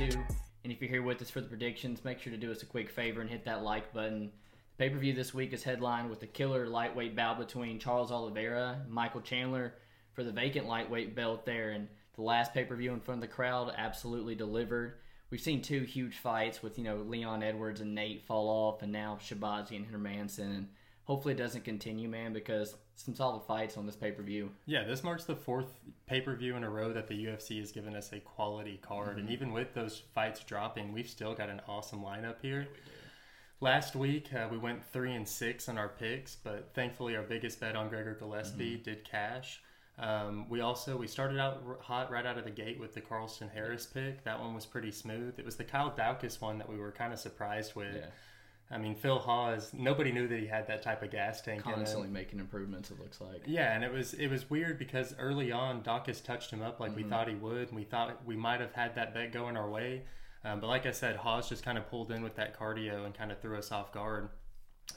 And if you're here with us for the predictions, make sure to do us a quick favor and hit that like button. The pay per view this week is headlined with a killer lightweight bout between Charles Oliveira and Michael Chandler for the vacant lightweight belt there. And the last pay per view in front of the crowd absolutely delivered. We've seen two huge fights with, you know, Leon Edwards and Nate fall off, and now Shahbazyan and Hermansson. And hopefully it doesn't continue, man, because some solid fights on this pay per view. Yeah, this marks the fourth pay per view in a row that the UFC has given us a quality card. Mm-hmm. And even with those fights dropping, we've still got an awesome lineup here. Yeah, Last week uh, we went three and six on our picks, but thankfully our biggest bet on Gregor Gillespie mm-hmm. did cash. Um, we also we started out hot right out of the gate with the Carlston Harris pick. That one was pretty smooth. It was the Kyle Daukaus one that we were kind of surprised with. Yeah. I mean, Phil Hawes. Nobody knew that he had that type of gas tank. Constantly making improvements. It looks like. Yeah, and it was it was weird because early on, Daukaus touched him up like mm-hmm. we thought he would, and we thought we might have had that bet going our way. Um, but like I said, Hawes just kind of pulled in with that cardio and kind of threw us off guard.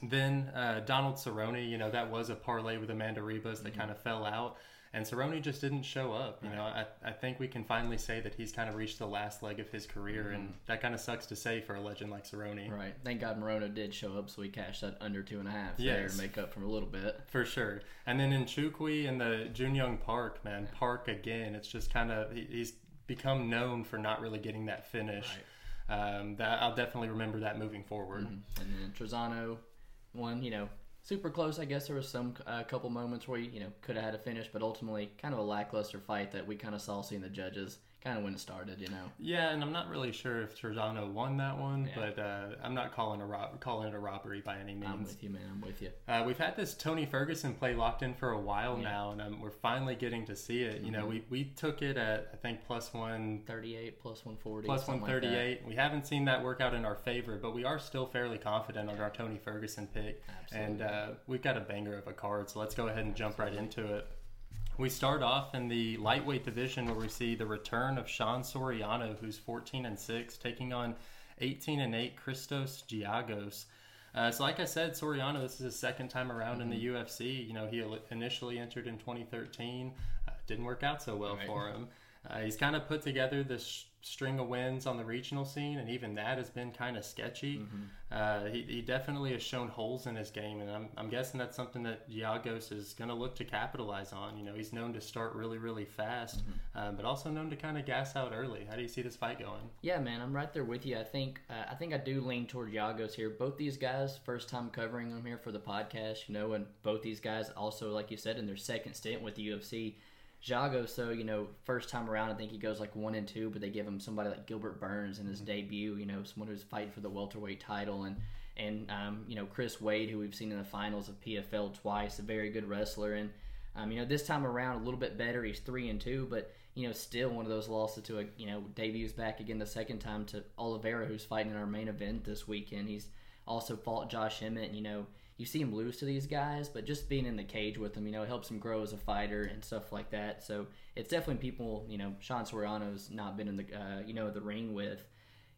Then uh, Donald Cerrone, you know, that was a parlay with Amanda Ribas that mm-hmm. kind of fell out and Cerrone just didn't show up. You know, I, I think we can finally say that he's kind of reached the last leg of his career, mm-hmm. and that kind of sucks to say for a legend like Cerrone. Right. Thank God Morono did show up, so we cashed that under two and a half yes. there to make up for a little bit. For sure. And then Nzechukwu and the Jun Young Park, man, Park again. It's just kind of he's become known for not really getting that finish. Right. Um, that I'll definitely remember that moving forward. Mm-hmm. And then Trizano, one, you know, super close. I guess there was some a uh, couple moments where you know could have had a finish, but ultimately kind of a lackluster fight that we kind of saw seeing the judges kind of when it started, you know. Yeah, and I'm not really sure if Trizano won that one, yeah. but uh, I'm not calling a ro- calling it a robbery by any means. I'm with you, man. I'm with you. Uh, we've had this Tony Ferguson play locked in for a while yeah. now, and um, we're finally getting to see it. Mm-hmm. You know, mm-hmm. we, we took it at I think plus one thirty-eight, plus one forty, plus one thirty-eight. Like we haven't seen that work out in our favor, but we are still fairly confident on our Tony Ferguson pick, Absolutely. and uh, we've got a banger of a card. So let's go ahead and jump right into it. We start off in the lightweight division where we see the return of Sean Soriano, who's 14 and 6, taking on 18 and 8 Christos Giagos. Uh, so, like I said, Soriano, this is his second time around mm-hmm. in the UFC. Mm-hmm. You know, he initially entered in 2013, uh, didn't work out so well right. for him. Uh, he's kind of put together this string of wins on the regional scene, and even that has been kind of sketchy. Mm-hmm. Uh, he, he, definitely has shown holes in his game, and I'm, I'm guessing that's something that Giagos is going to look to capitalize on. You know, he's known to start really, really fast, mm-hmm. uh, but also known to kind of gas out early. How do you see this fight going? Yeah, man, I'm right there with you. I think uh, I think I do lean toward Giagos here. Both these guys, first time covering them here for the podcast, you know, and both these guys also, like you said, in their second stint with the UFC Giagos, so you know, first time around, I think he goes like one and two, but they give him somebody like Gilbert Burns in his mm-hmm. debut. You know, someone who's fighting for the welterweight title, and and um, you know Chris Wade, who we've seen in the finals of PFL twice, a very good wrestler, and um, you know this time around a little bit better. He's three and two, but you know still one of those losses to a you know debuts back again the second time to Oliveira, who's fighting in our main event this weekend. He's also fought Josh Emmett. You know you see him lose to these guys, but just being in the cage with him, you know, helps him grow as a fighter and stuff like that. So it's definitely people, you know, Sean Soriano's not been in the, uh, you know, the ring with.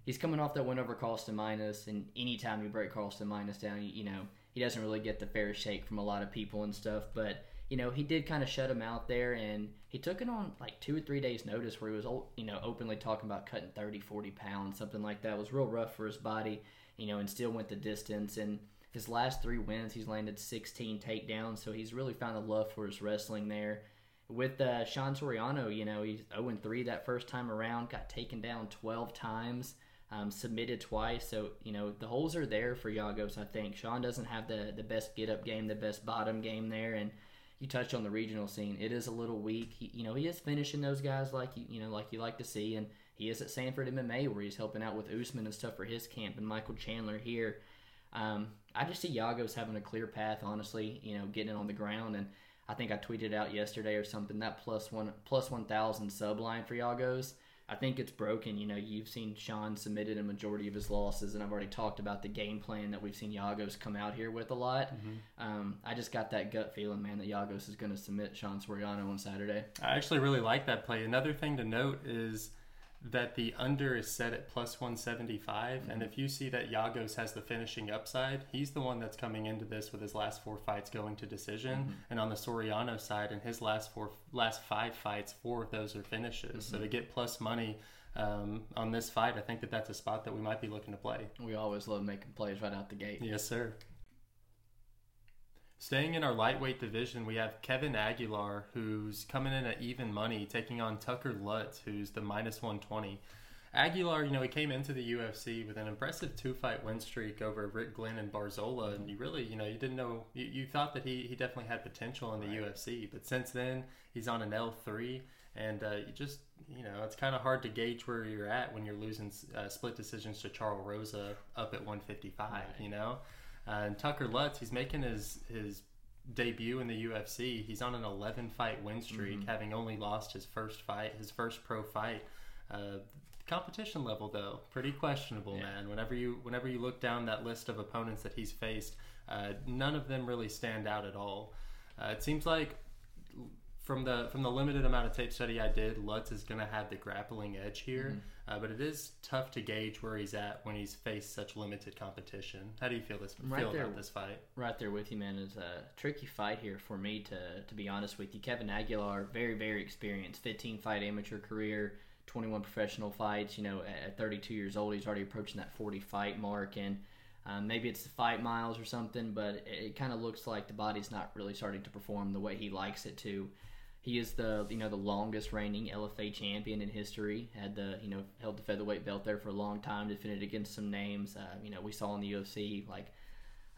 He's coming off that win over Carlston Minus, and anytime you break Carlston Minus down, you, you know, he doesn't really get the fair shake from a lot of people and stuff. But you know, he did kind of shut him out there, and he took it on like two or three days' notice, where he was, you know, openly talking about cutting 30, 40 pounds, something like that. It was real rough for his body, you know, and still went the distance and his last three wins, he's landed 16 takedowns, so he's really found a love for his wrestling there. With uh, Sean Soriano, you know, he's 0 3 that first time around, got taken down 12 times, um, submitted twice. So, you know, the holes are there for Giagos, I think. Sean doesn't have the, the best get up game, the best bottom game there. And you touched on the regional scene. It is a little weak. He, you know, he is finishing those guys like you, you know, like you like to see. And he is at Sanford MMA where he's helping out with Usman and stuff for his camp and Michael Chandler here. Um, I just see Giagos having a clear path, honestly, you know, getting it on the ground. And I think I tweeted out yesterday or something that plus one plus one thousand sub line for Giagos. I think it's broken. You know, you've seen Sean submitted a majority of his losses, and I've already talked about the game plan that we've seen Giagos come out here with a lot. Mm-hmm. Um, I just got that gut feeling, man, that Giagos is going to submit Sean Soriano on Saturday. I actually really like that play. Another thing to note is that the under is set at plus 175 mm-hmm. and if you see that Giagos has the finishing upside he's the one that's coming into this with his last four fights going to decision mm-hmm. and on the Soriano side in his last four last five fights four of those are finishes mm-hmm. so to get plus money um, on this fight, I think that that's a spot that we might be looking to play. We always love making plays right out the gate. Yes, sir. Staying in our lightweight division, we have Kevin Aguilar, who's coming in at even money, taking on Tucker Lutz, who's the minus 120. Aguilar, you know, he came into the UFC with an impressive two fight win streak over Rick Glenn and Barzola, and you really, you know, you didn't know, you, you thought that he, he definitely had potential in the right. UFC, but since then, he's on an L3, and uh, you just, you know, it's kind of hard to gauge where you're at when you're losing uh, split decisions to Charles Rosa up at 155, right. you know? Uh, and Tucker Lutz, he's making his his debut in the UFC. He's on an 11 fight win streak, mm-hmm. having only lost his first fight, his first pro fight. Uh, competition level though pretty questionable yeah. man whenever you whenever you look down that list of opponents that he's faced uh, none of them really stand out at all uh, it seems like from the from the limited amount of tape study I did, Lutz is going to have the grappling edge here, mm-hmm. uh, but it is tough to gauge where he's at when he's faced such limited competition. How do you feel this right feel there, about this fight? Right there with you, man. It's a tricky fight here for me to to be honest with you. Kevin Aguilar, very very experienced, 15 fight amateur career, 21 professional fights. You know, at 32 years old, he's already approaching that 40 fight mark and. Um, maybe it's the fight miles or something, but it, it kind of looks like the body's not really starting to perform the way he likes it to. He is the you know the longest reigning LFA champion in history. Had the you know held the featherweight belt there for a long time. Defended against some names. Uh, you know we saw in the UFC like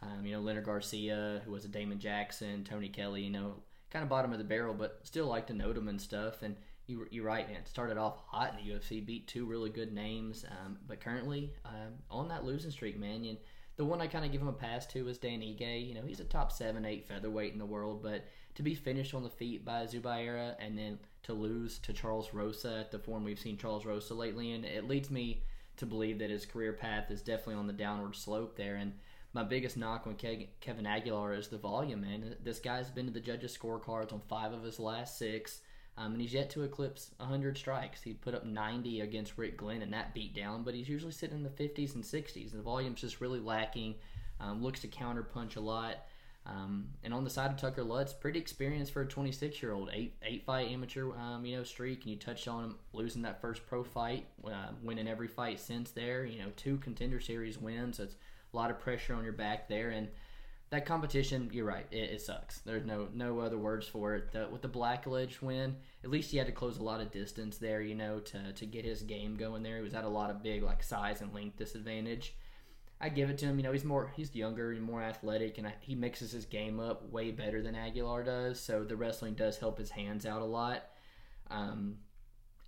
um, you know Leonard Garcia, who was a Damon Jackson, Tony Kelly. You know kind of bottom of the barrel, but still like to note him and stuff. And you, you're right, man. Started off hot in the UFC, beat two really good names, um, but currently um, on that losing streak, man. You, the one I kind of give him a pass to is Dan Ige. You know, he's a top seven, eight featherweight in the world, but to be finished on the feet by Zubaira and then to lose to Charles Rosa at the form we've seen Charles Rosa lately, and it leads me to believe that his career path is definitely on the downward slope there. And my biggest knock on Kevin Aguilar is the volume, man. This guy's been to the judges' scorecards on five of his last six. Um, and he's yet to eclipse 100 strikes. He put up 90 against Rick Glenn in that beatdown, but he's usually sitting in the 50s and 60s. And The volume's just really lacking. Um, looks to counterpunch a lot. Um, and on the side of Tucker Lutz, pretty experienced for a 26 year old, eight eight fight amateur um, you know streak, and you touched on him losing that first pro fight, uh, winning every fight since there. You know, two contender series wins. It's a lot of pressure on your back there, and that competition, you're right, it, it sucks. There's no no other words for it. The, with the Blackledge win, at least he had to close a lot of distance there, you know, to to get his game going there. He was at a lot of big like size and length disadvantage. I give it to him. You know, he's more he's younger and more athletic, and I, he mixes his game up way better than Aguilar does. So the wrestling does help his hands out a lot. Um,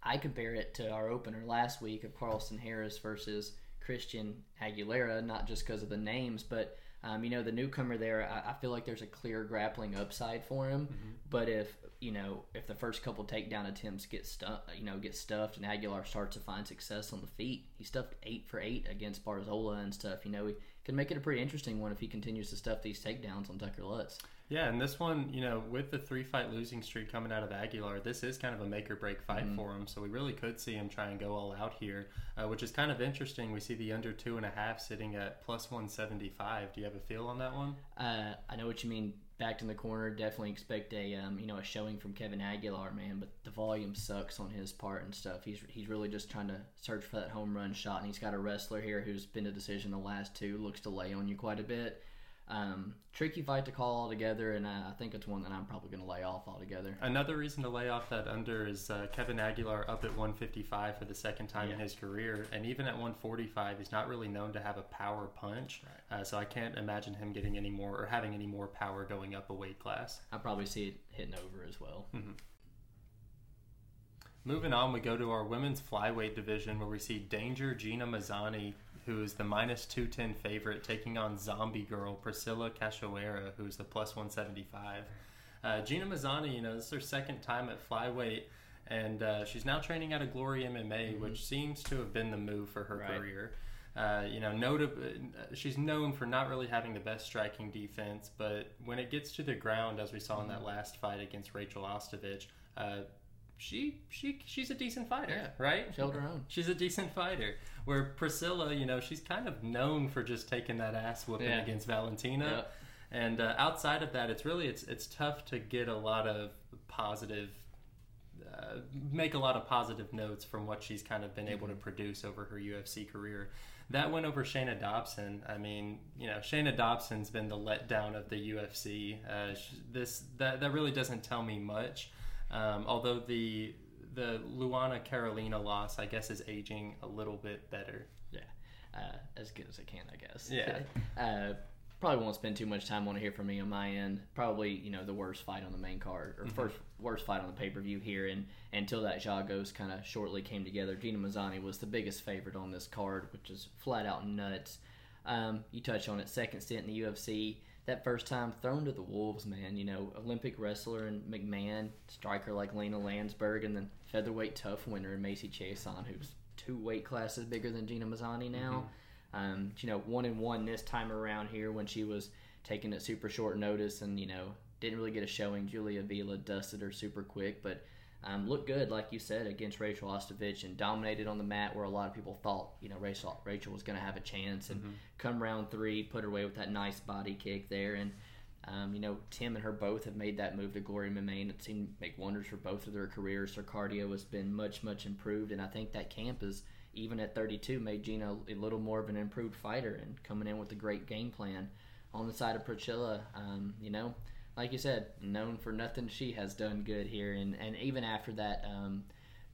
I compare it to our opener last week of Carlston Harris versus Christian Aguilera, not just because of the names, but um, you know, the newcomer there, I, I, feel like there's a clear grappling upside for him. Mm-hmm. But if you know, if the first couple takedown attempts get stuffed, you know, get stuffed, and Aguilar starts to find success on the feet, he stuffed eight for eight against Barzola and stuff. You know, he can make it a pretty interesting one if he continues to stuff these takedowns on Tucker Lutz. Yeah, and this one, you know, with the three fight losing streak coming out of Aguilar, this is kind of a make or break fight mm-hmm. for him. So we really could see him try and go all out here, uh, which is kind of interesting. We see the under two and a half sitting at plus 175. Do you have a feel on that one? Uh, I know what you mean. Backed in the corner, definitely expect a um, you know a showing from Kevin Aguilar, man. But the volume sucks on his part and stuff. He's he's really just trying to search for that home run shot, and he's got a wrestler here who's been a decision the last two, looks to lay on you quite a bit. Um, tricky fight to call altogether, and I think it's one that I'm probably going to lay off altogether. Another reason to lay off that under is uh, Kevin Aguilar up at 155 for the second time yeah. in his career, and even at 145, he's not really known to have a power punch. Right. Uh, so I can't imagine him getting any more or having any more power going up a weight class. I probably see it hitting over as well. Mm-hmm. Moving on, we go to our women's flyweight division where we see Danger Gina Mazany who is the minus 210 favorite, taking on Zombie Girl Priscilla Cachoeira, who's the plus 175. Uh, Gina Mazany, you know, this is her second time at flyweight, and uh, she's now training at a Glory MMA, mm-hmm. which seems to have been the move for her right. career. Uh, you know, notable, uh, she's known for not really having the best striking defense, but when it gets to the ground, as we saw in that mm-hmm. last fight against Rachel Ostovich, uh, she she she's a decent fighter, yeah, right? She held her own. She's a decent fighter. Where Priscilla, you know, she's kind of known for just taking that ass whooping yeah. against Valentina. Yeah. And uh, outside of that, it's really it's it's tough to get a lot of positive uh, make a lot of positive notes from what she's kind of been mm-hmm. able to mm-hmm. produce over her UFC career. That went over Shayna Dobson. I mean, you know, Shayna Dobson's been the letdown of the UFC. Uh, this that that really doesn't tell me much. Um, although the the Luana Carolina loss, I guess, is aging a little bit better. Yeah, uh, as good as it can, I guess. Yeah. uh, probably won't spend too much time on to hear from me on my end. Probably, you know, the worst fight on the main card or mm-hmm. first worst fight on the pay per view here. And until that Giagos kind of shortly came together, Gina Mazany was the biggest favorite on this card, which is flat out nuts. Um, you touch on it, second stint in the UFC. That first time thrown to the wolves, man. You know, Olympic wrestler and McMann, striker like Lena Landsberg, and then featherweight TUF winner in Macy Chiasson, who's two weight classes bigger than Gina Mazany now. Mm-hmm um, you know, one and one this time around here when she was taken at super short notice and, you know, didn't really get a showing. Julia Vila dusted her super quick, but um, looked good, like you said, against Rachel Ostovich and dominated on the mat where a lot of people thought, you know, Rachel, Rachel was going to have a chance. And mm-hmm. come round three, put her away with that nice body kick there. And, um, you know, Tim and her both have made that move to Glory MMA, It seemed to make wonders for both of their careers. Their cardio has been much, much improved, and I think that camp is – even at 32, made Gina a little more of an improved fighter and coming in with a great game plan. On the side of Priscilla, um, you know, like you said, known for nothing she has done good here. And, and even after that um,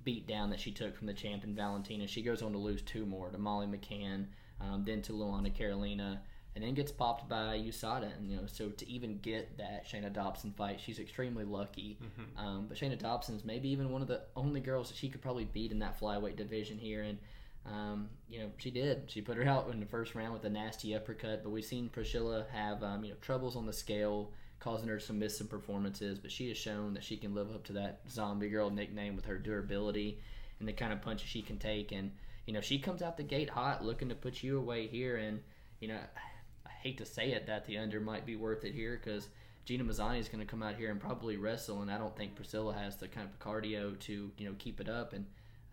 beat down that she took from the champ champion Valentina, she goes on to lose two more to Molly McCann, um, then to Luana Carolina, and then gets popped by USADA. And, you know, so to even get that Shayna Dobson fight, she's extremely lucky. Mm-hmm. Um, but Shayna Dobson's maybe even one of the only girls that she could probably beat in that flyweight division here. And um, you know, she did. She put her out in the first round with a nasty uppercut, but we've seen Priscilla have, um, you know, troubles on the scale, causing her some missing performances. But she has shown that she can live up to that zombie girl nickname with her durability and the kind of punches she can take. And you know, she comes out the gate hot, looking to put you away here. And you know, I hate to say it that the under might be worth it here because Gina Mazany is going to come out here and probably wrestle, and I don't think Priscilla has the kind of cardio to you know keep it up and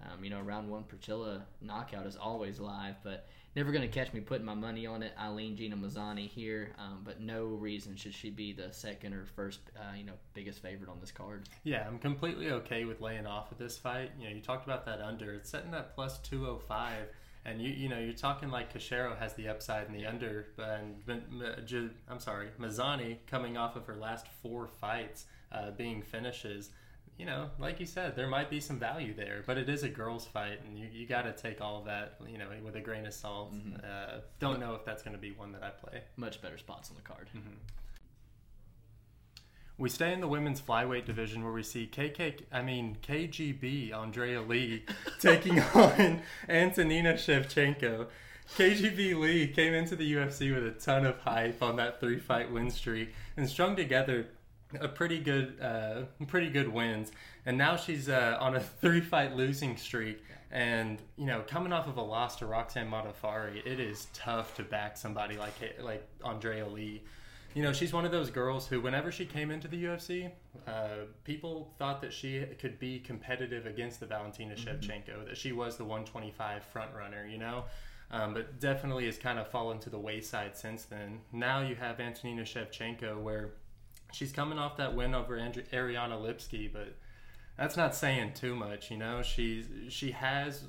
um, you know, round one Priscilla knockout is always live, but never going to catch me putting my money on it. Eileen Gina Mazany here, um, but no reason should she be the second or first, uh, you know, biggest favorite on this card. Yeah, I'm completely okay with laying off of this fight. You know, you talked about that under. It's setting that plus 205. And you you know you're talking like Cachoeira has the upside in the under, and I'm sorry, Mazany coming off of her last four fights uh, being finishes you know, like you said, there might be some value there, but it is a girls' fight, and you, you got to take all that, you know, with a grain of salt. Mm-hmm. Uh, don't know if that's going to be one that I play. Much better spots on the card. Mm-hmm. We stay in the women's flyweight division where we see KK, I mean KGB Andrea Lee taking on Antonina Shevchenko. KGB Lee came into the UFC with a ton of hype on that three fight win streak and strung together a pretty good, uh, pretty good wins, and now she's uh, on a three-fight losing streak. And you know, coming off of a loss to Roxanne Modafferi, it is tough to back somebody like like Andrea Lee. You know, she's one of those girls who, whenever she came into the UFC, uh, people thought that she could be competitive against the Valentina mm-hmm. Shevchenko, that she was the 125 front runner. You know. Um, but definitely has kind of fallen to the wayside since then. Now you have Antonina Shevchenko, where she's coming off that win over Andri- Ariane Lipski, but that's not saying too much. You know, she's she has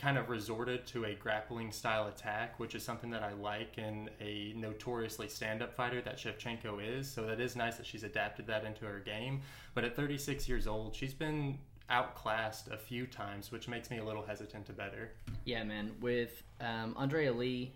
kind of resorted to a grappling style attack, which is something that I like in a notoriously stand up fighter that Shevchenko is. So that is nice that she's adapted that into her game. But at 36 years old, she's been outclassed a few times, which makes me a little hesitant to bet her. Yeah, man. With um, Andrea Lee,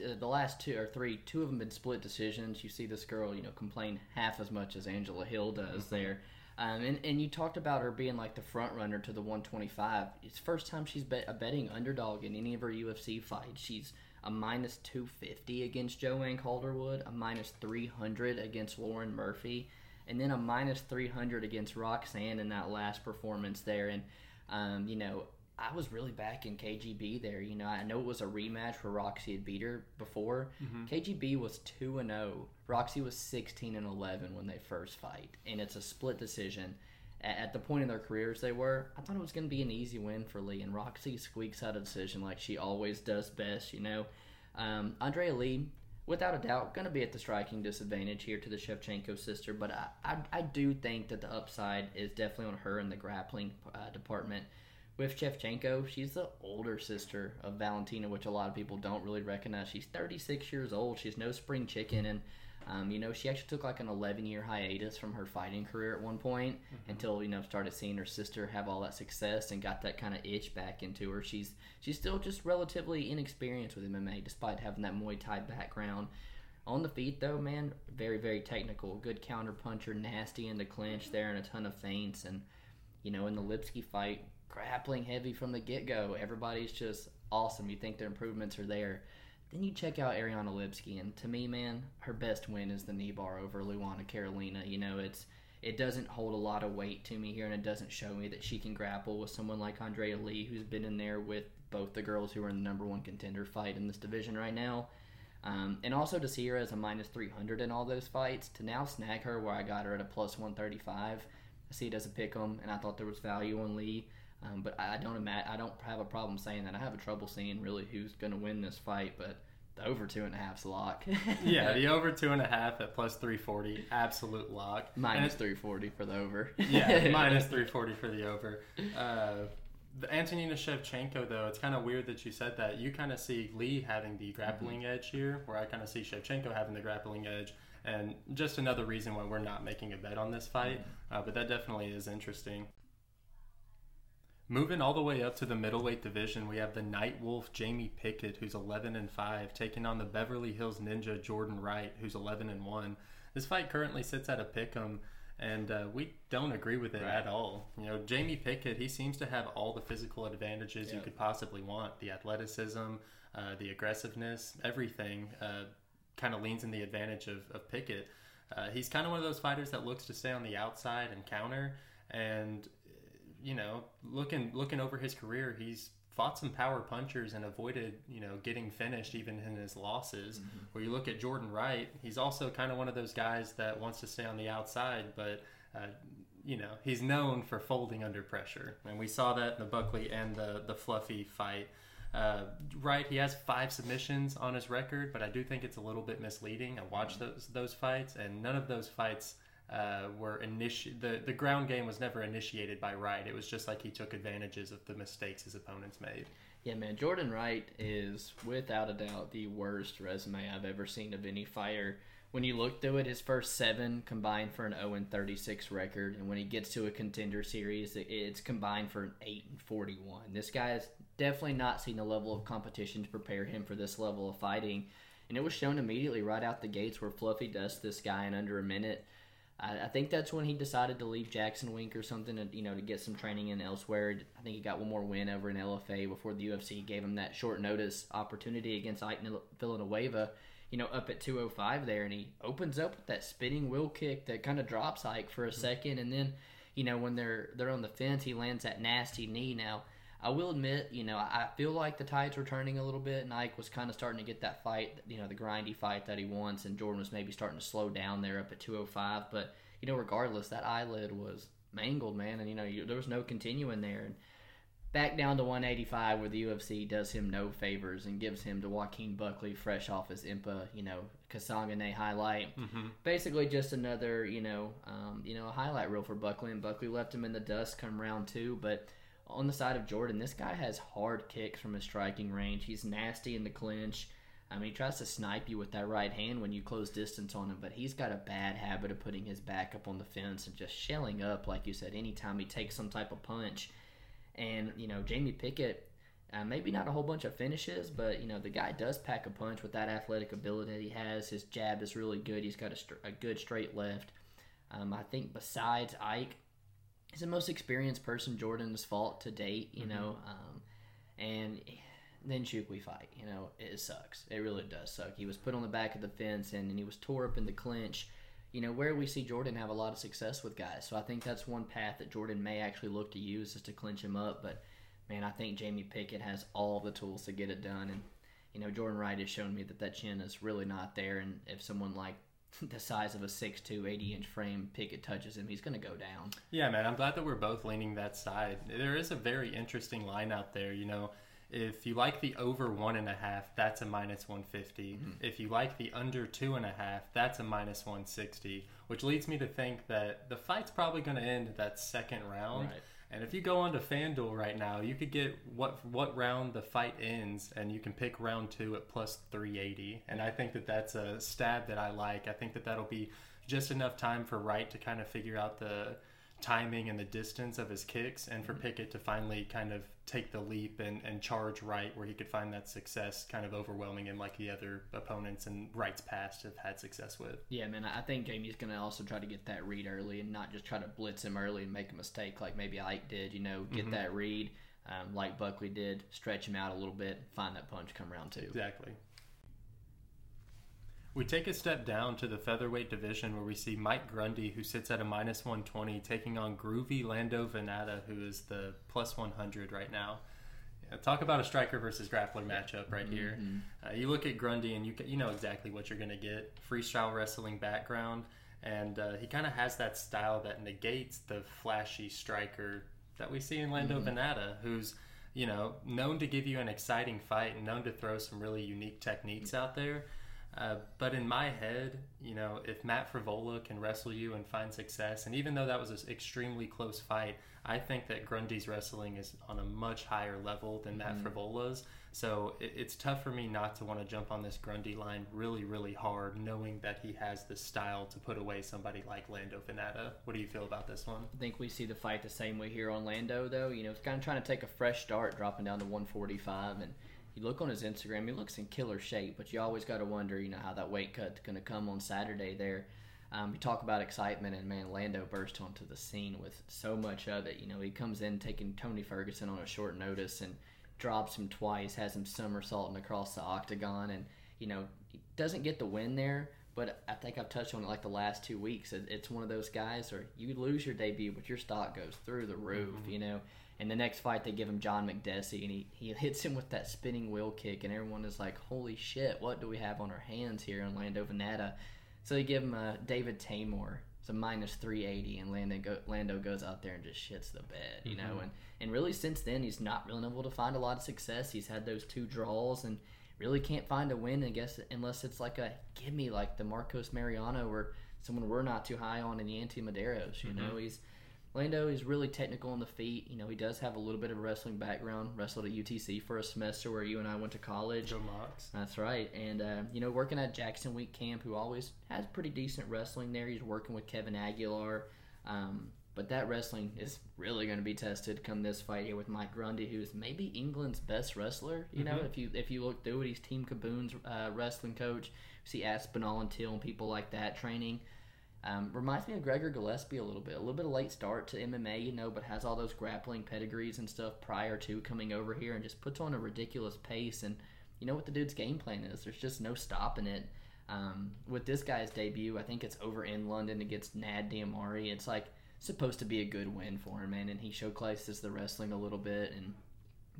uh, the last two or three, two of them been split decisions. You see this girl, you know, complain half as much as Angela Hill does mm-hmm. there. Um, and, and you talked about her being like the front runner to the 125. It's first time she's bet a betting underdog in any of her UFC fights. She's a minus 250 against Joanne Calderwood, a minus 300 against Lauren Murphy, and then a minus 300 against Roxanne in that last performance there. And, um, you know, I was really back in KGB there. You know, I know it was a rematch where Roxy had beat her before. Mm-hmm. KGB was two and zero. Oh. Roxy was sixteen and eleven when they first fight, and it's a split decision. At the point in their careers they were, I thought it was going to be an easy win for Lee, and Roxy squeaks out a decision like she always does best. You know, um, Andrea Lee. without a doubt, going to be at the striking disadvantage here to the Shevchenko sister. But I, I, I do think that the upside is definitely on her in the grappling uh, department. With Shevchenko, she's the older sister of Valentina, which a lot of people don't really recognize. She's 36 years old. She's no spring chicken, and um, you know, she actually took like an 11 year hiatus from her fighting career at one point mm-hmm. until you know started seeing her sister have all that success and got that kind of itch back into her. She's she's still just relatively inexperienced with MMA despite having that Muay Thai background. On the feet though, man, very very technical, good counter puncher, nasty in the clinch there, and a ton of feints. And you know, in the Lipski fight, grappling heavy from the get go. Everybody's just awesome. You think their improvements are there. Then you check out Ariane Lipski, and to me, man, her best win is the knee bar over Luana Carolina. You know, it's it doesn't hold a lot of weight to me here, and it doesn't show me that she can grapple with someone like Andrea Lee, who's been in there with both the girls who are in the number one contender fight in this division right now. Um, and also to see her as a minus 300 in all those fights, to now snag her where I got her at a plus 135, I see it as a pick 'em, and I thought there was value on Lee. Um, but I don't imagine, I don't have a problem saying that. I have a trouble seeing really who's going to win this fight, but the over two and a half's lock. yeah, the over two and a half at plus three forty, absolute lock. Minus three forty for the over. yeah, minus three forty for the over. Uh, the Antonina Shevchenko, though, it's kind of weird that you said that. You kind of see Lee having the grappling mm-hmm. edge here, where I kind of see Shevchenko having the grappling edge, and just another reason why we're not making a bet on this fight. Mm-hmm. Uh, but that definitely is interesting. Moving all the way up to the middleweight division, we have the Night Wolf Jamie Pickett, who's 11 and 5, taking on the Beverly Hills Ninja Jordan Wright, who's 11 and 1. This fight currently sits at a pick'em, and uh, we don't agree with it right. at all. You know, Jamie Pickett, he seems to have all the physical advantages yep. you could possibly want: the athleticism, uh, the aggressiveness, everything. Uh, kind of leans in the advantage of, of Pickett. Uh, he's kind of one of those fighters that looks to stay on the outside and counter, and you know, looking looking over his career, he's fought some power punchers and avoided, you know, getting finished even in his losses. Mm-hmm. Where you look at Jordan Wright, he's also kind of one of those guys that wants to stay on the outside, but uh, you know, he's known for folding under pressure, and we saw that in the Buckley and the the Fluffy fight. Uh, right, he has five submissions on his record, but I do think it's a little bit misleading. I watched mm-hmm. those those fights, and none of those fights uh, were initi- the the ground game was never initiated by Wright. It was just like he took advantages of the mistakes his opponents made. Yeah, man, Jordan Wright is without a doubt the worst resume I've ever seen of any fighter. When you look through it, his first seven combined for an 0 36 record, and when he gets to a contender series, it's combined for an 8 and 41. This guy has definitely not seen the level of competition to prepare him for this level of fighting, and it was shown immediately right out the gates where Fluffy dusts this guy in under a minute I, I, think that's when he decided to leave Jackson Wink or something, to, you know, to get some training in elsewhere. I think he got one more win over in LFA before the UFC gave him that short notice opportunity against Ike Villanueva, you know, up at 205 there, and he opens up with that spinning wheel kick that kind of drops Ike for a mm-hmm. second, and then, you know, when they're they're on the fence, he lands that nasty knee. Now, I will admit, you know, I feel like the tides were turning a little bit, and Ike was kind of starting to get that fight, you know, the grindy fight that he wants, and Jordan was maybe starting to slow down there up at 205. But, you know, regardless, that eyelid was mangled, man, and, you know, you, there was no continuing there. And back down to 185, where the UFC does him no favors and gives him to Joaquin Buckley, fresh off his IMPA, you know, Kasanganay highlight. Mm-hmm. Basically, just another, you know, um, you know, a highlight reel for Buckley, and Buckley left him in the dust come round two, but on the side of Jordan, this guy has hard kicks from his striking range. He's nasty in the clinch. I mean, he tries to snipe you with that right hand when you close distance on him, but he's got a bad habit of putting his back up on the fence and just shelling up, like you said, anytime he takes some type of punch. And, you know, Jamie Pickett, uh, maybe not a whole bunch of finishes, but, you know, the guy does pack a punch with that athletic ability that he has. His jab is really good. He's got a, a good straight left. Um, I think besides Ike, he's the most experienced person Jordan's fought to date, you mm-hmm. know. Um, and then juke we fight, you know, it sucks. It really does suck. He was put on the back of the fence and, and he was tore up in the clinch. You know, where we see Jordan have a lot of success with guys. So I think that's one path that Jordan may actually look to use is to clinch him up. But man, I think Jamie Pickett has all the tools to get it done. And you know, Jordan Wright has shown me that that chin is really not there. And if someone like the size of a 6'2", 80 inch frame Pickett touches him, he's going to go down. Yeah, man, I'm glad that we're both leaning that side. There is a very interesting line out there. You know, If you like the over one and a half, that's a minus 150. Mm-hmm. If you like the under two and a half, that's a minus 160, which leads me to think that the fight's probably going to end that second round. Right. And if you go onto FanDuel right now, you could get what what round the fight ends, and you can pick round two at plus 380. And I think that that's a stab that I like. I think that that'll be just enough time for Wright to kind of figure out the timing and the distance of his kicks, and for Pickett to finally kind of take the leap and, and charge right where he could find that success, kind of overwhelming him like the other opponents and Wright's past have had success with. Yeah, man, I think Jamie's going to also try to get that read early and not just try to blitz him early and make a mistake like maybe Ike did. You know, get mm-hmm. that read um, like Buckley did, stretch him out a little bit, find that punch come round two. Exactly. We take a step down to the featherweight division where we see Mike Grundy, who sits at a minus 120, taking on groovy Lando Vannata, who is the plus 100 right now. Yeah, talk about a striker versus grappler matchup right mm-hmm. here. Uh, you look at Grundy and you you know exactly what you're going to get. Freestyle wrestling background, and uh, he kind of has that style that negates the flashy striker that we see in Lando mm-hmm. Vannata, who's you know known to give you an exciting fight and known to throw some really unique techniques out there uh, but in my head, you know, if Matt Frevola can wrestle you and find success, and even though that was an extremely close fight, I think that Grundy's wrestling is on a much higher level than Matt mm-hmm. Frevola's. So it, it's tough for me not to want to jump on this Grundy line really, really hard, knowing that he has the style to put away somebody like Lando Vannata. What do you feel about this one? I think we see the fight the same way here on Lando, though. You know, it's kind of trying to take a fresh start, dropping down to 145 and you look on his Instagram, he looks in killer shape, but you always got to wonder, you know, how that weight cut's going to come on Saturday there. Um, you talk about excitement, and man, Lando burst onto the scene with so much of it. You know, he comes in taking Tony Ferguson on a short notice and drops him twice, has him somersaulting across the octagon, and you know, he doesn't get the win there. But I think I've touched on it like the last two weeks. It's one of those guys where you lose your debut, but your stock goes through the roof. Mm-hmm. You know, in the next fight, they give him John Makdessi, and he, he hits him with that spinning wheel kick, and everyone is like, holy shit, what do we have on our hands here in Lando Vannata? So they give him a David Teymur. It's a minus 380, and Lando, go, Lando goes out there and just shits the bed, you mm-hmm. know? And, and really, since then, he's not really able to find a lot of success. He's had those two draws and really can't find a win, I guess, unless it's like a give me, like the Marcos Mariano or someone we're not too high on in the Yancy Medeiros, you mm-hmm. know? He's Lando is really technical on the feet. You know, he does have a little bit of a wrestling background. Wrestled at UTC for a semester where you and I went to college. Joe Mox. That's right. And, uh, you know, working at Jackson Wink Camp, who always has pretty decent wrestling there. He's working with Kevin Aguilar. Um, but that wrestling is really going to be tested come this fight here with Mike Grundy, who's maybe England's best wrestler. You know, mm-hmm. if you if you look through it, he's Team Kaboom's uh, wrestling coach. You see Aspinall and Till and people like that training. Um, reminds me of Gregor Gillespie a little bit. A little bit of late start to MMA, you know, but has all those grappling pedigrees and stuff prior to coming over here and just puts on a ridiculous pace. And you know what the dude's game plan is. There's just no stopping it. Um, with this guy's debut, I think it's over in London against Nad Narimani. It's like supposed to be a good win for him, man. And he showcases the wrestling a little bit and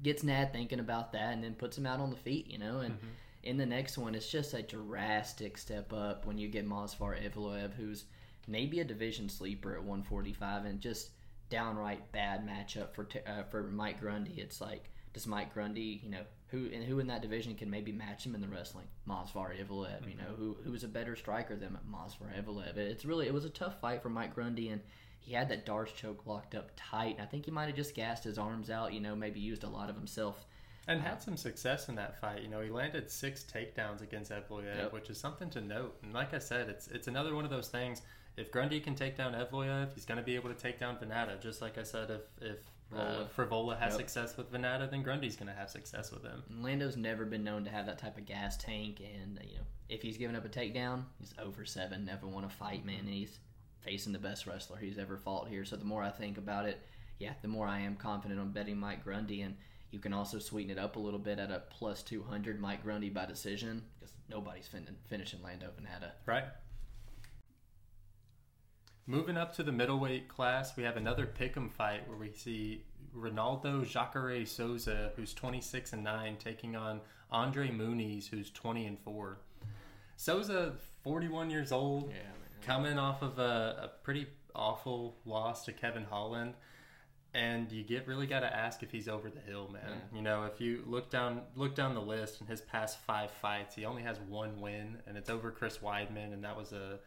gets Nad thinking about that and then puts him out on the feet, you know. And mm-hmm in the next one, it's just a drastic step up when you get Movsar Evloev, who's maybe a division sleeper at 145, and just downright bad matchup for uh, for Mike Grundy. It's like, does Mike Grundy, you know, who and who in that division can maybe match him in the wrestling? Movsar Evloev, mm-hmm. you know, who who is a better striker than Movsar Evloev? It's really it was a tough fight for Mike Grundy, and he had that D'Arce choke locked up tight. I think he might have just gassed his arms out, you know, maybe used a lot of himself and had some success in that fight. You know, he landed six takedowns against Evloev, yep. which is something to note. And like I said, it's it's another one of those things. If Grundy can take down Evloev, he's going to be able to take down Vannata. Just like I said, if if uh, Frevola has yep. success with Vannata, then Grundy's going to have success with him. Lando's never been known to have that type of gas tank, and you know, if he's given up a takedown, he's over seven. Never won a fight, man, and he's facing the best wrestler he's ever fought here. So the more I think about it, yeah, the more I am confident on betting Mike Grundy and you can also sweeten it up a little bit at a plus 200 Mike Grundy by decision because nobody's fin- finishing Lando Vannata. Right. Moving up to the middleweight class, we have another pick'em fight where we see Ronaldo Jacare Souza, who's 26 and 9, taking on Andre Muniz, who's 20 and 4. Souza, 41 years old, yeah, coming off of a, a pretty awful loss to Kevin Holland. And you get really got to ask if he's over the hill, man. You know, if you look down look down the list in his past five fights, he only has one win, and it's over Chris Weidman, and that was a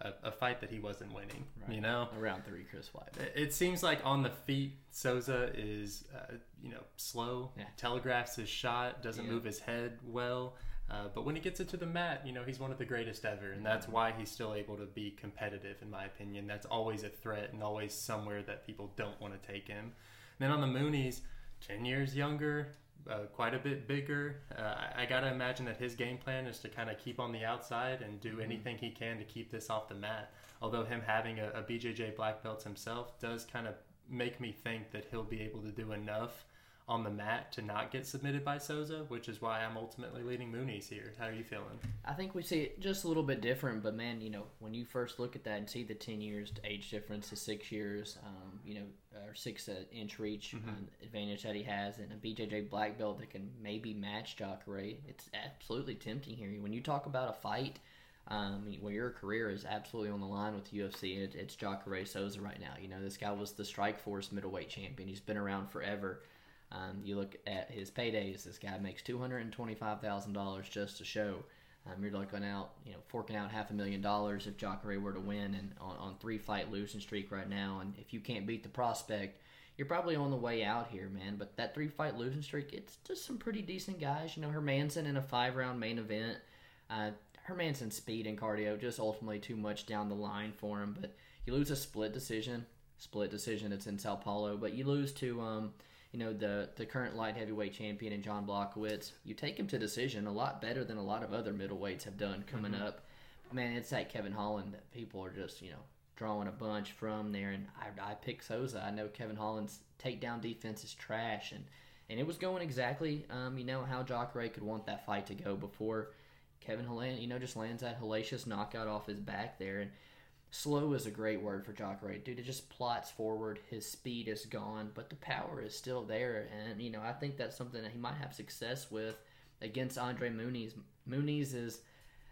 a, a fight that he wasn't winning. Right. You know, around three, Chris Weidman. It, it, seems like on the feet, Souza is uh, you know slow, yeah. telegraphs his shot, doesn't yeah. move his head well. Uh, but when he gets it to the mat, you know, he's one of the greatest ever. And that's why he's still able to be competitive, in my opinion. That's always a threat and always somewhere that people don't want to take him. And then on the Muniz, 10 years younger, uh, quite a bit bigger. Uh, I, I got to imagine that his game plan is to kind of keep on the outside and do mm-hmm. anything he can to keep this off the mat. Although him having a, a BJJ black belt himself does kind of make me think that he'll be able to do enough on the mat to not get submitted by Souza, which is why I'm ultimately leading Muniz here. How are you feeling? I think we see it just a little bit different, but man, you know, when you first look at that and see the 10 years age difference, the six years, um, you know, or six uh, inch reach mm-hmm. um, advantage that he has, and a BJJ black belt that can maybe match Jacare, it's absolutely tempting here. When you talk about a fight, um, where your career is absolutely on the line with UFC, it, it's Jacare Souza right now. You know, this guy was the Strikeforce middleweight champion. He's been around forever. Um, you look at his paydays. This guy makes two hundred and twenty-five thousand dollars just to show. Um, you're looking out, you know, forking out half a million dollars if Jacare were to win, and on, on three fight losing streak right now. And if you can't beat the prospect, you're probably on the way out here, man. But that three fight losing streak, it's just some pretty decent guys. You know, Hermansson in a five round main event. Uh, Hermansson's speed and cardio just ultimately too much down the line for him. But you lose a split decision, split decision. It's in Sao Paulo, but you lose to um, you know the the current light heavyweight champion and John Blachowicz. You take him to decision a lot better than a lot of other middleweights have done coming mm-hmm. up. Man, it's that Kevin Holland that people are just you know drawing a bunch from there, and I I pick Souza. I know Kevin Holland's takedown defense is trash, and and it was going exactly um, you know how Jacare could want that fight to go before Kevin Holland you know just lands that hellacious knockout off his back there and Slow is a great word for Jacare. Dude, it just plots forward. His speed is gone, but the power is still there. And, you know, I think that's something that he might have success with against Andre Mooney's. Muniz is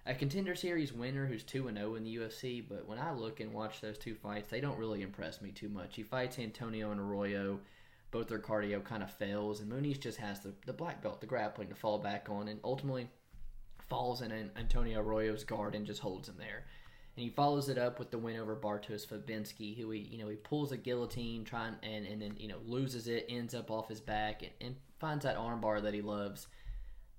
a contender series winner who's 2 0 in the UFC, but when I look and watch those two fights, they don't really impress me too much. He fights Antonio and Arroyo. Both their cardio kind of fails, and Muniz just has the, the black belt, the grappling to fall back on, and ultimately falls in Antonio Arroyo's guard and just holds him there and he follows it up with the win over Bartosz Fabinski, who he you know he pulls a guillotine, trying and and then you know loses it, ends up off his back, and, and finds that armbar that he loves.